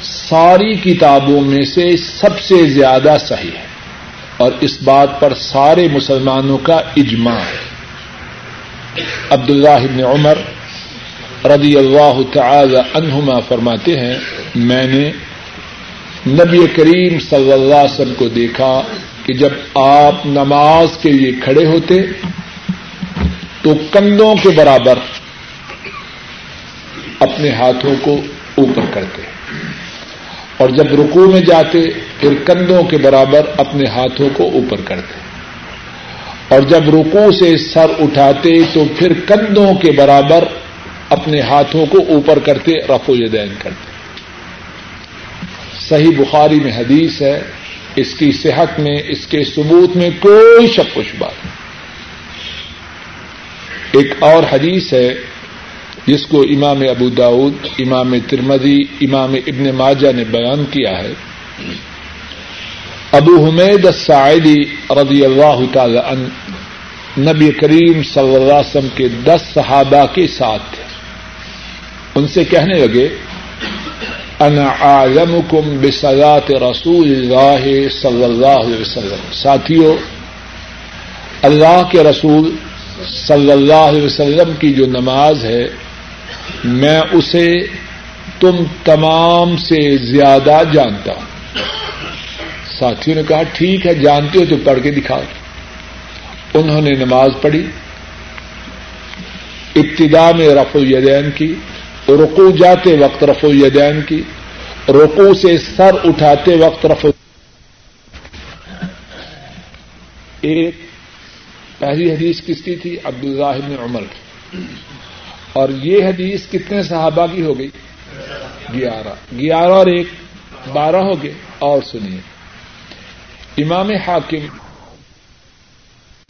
ساری کتابوں میں سے سب سے زیادہ صحیح ہے۔ اور اس بات پر سارے مسلمانوں کا اجماع ہے۔ عبداللہ ابن عمر رضی اللہ تعالی عنہما فرماتے ہیں، میں نے نبی کریم صلی اللہ علیہ وسلم کو دیکھا کہ جب آپ نماز کے لیے کھڑے ہوتے تو کندھوں کے برابر اپنے ہاتھوں کو اوپر کرتے اور جب رکو میں جاتے پھر کندھوں کے برابر اپنے ہاتھوں کو اوپر کرتے اور جب رکو سے سر اٹھاتے تو پھر کندھوں کے برابر اپنے ہاتھوں کو اوپر کرتے رف یدین کرتے۔ صحیح بخاری میں حدیث ہے، اس کی صحت میں، اس کے ثبوت میں کوئی شک و شبہ نہیں۔ ایک اور حدیث ہے، جس کو امام ابو داود، امام ترمدی امام ابن ماجہ نے بیان کیا ہے۔ ابو حمید السعیدی رضی اللہ تعالی عنہ نبی کریم صلی اللہ علیہ وسلم کے دس صحابہ کے ساتھ تھے۔ ان سے کہنے لگے، انا اعلمکم بصلاة رسول اللہ صلی اللہ علیہ وسلم۔ ساتھیوں اللہ کے رسول صلی اللہ علیہ وسلم کی جو نماز ہے، میں اسے تم تمام سے زیادہ جانتا ہوں۔ ساتھیوں نے کہا، ٹھیک ہے، جانتے ہو تو پڑھ کے دکھاؤ۔ انہوں نے نماز پڑھی ابتدا میں رف الیدین کی رکو جاتے وقت رف الیدین کی رکو سے سر اٹھاتے وقت رف ایک پہلی حدیث کس کی تھی؟ عبد بن عمر کی۔ اور یہ حدیث کتنے صحابہ کی ہو گئی؟ گیارہ۔ گیارہ اور ایک، بارہ ہو گئے۔ اور سنیے۔ امام حاکم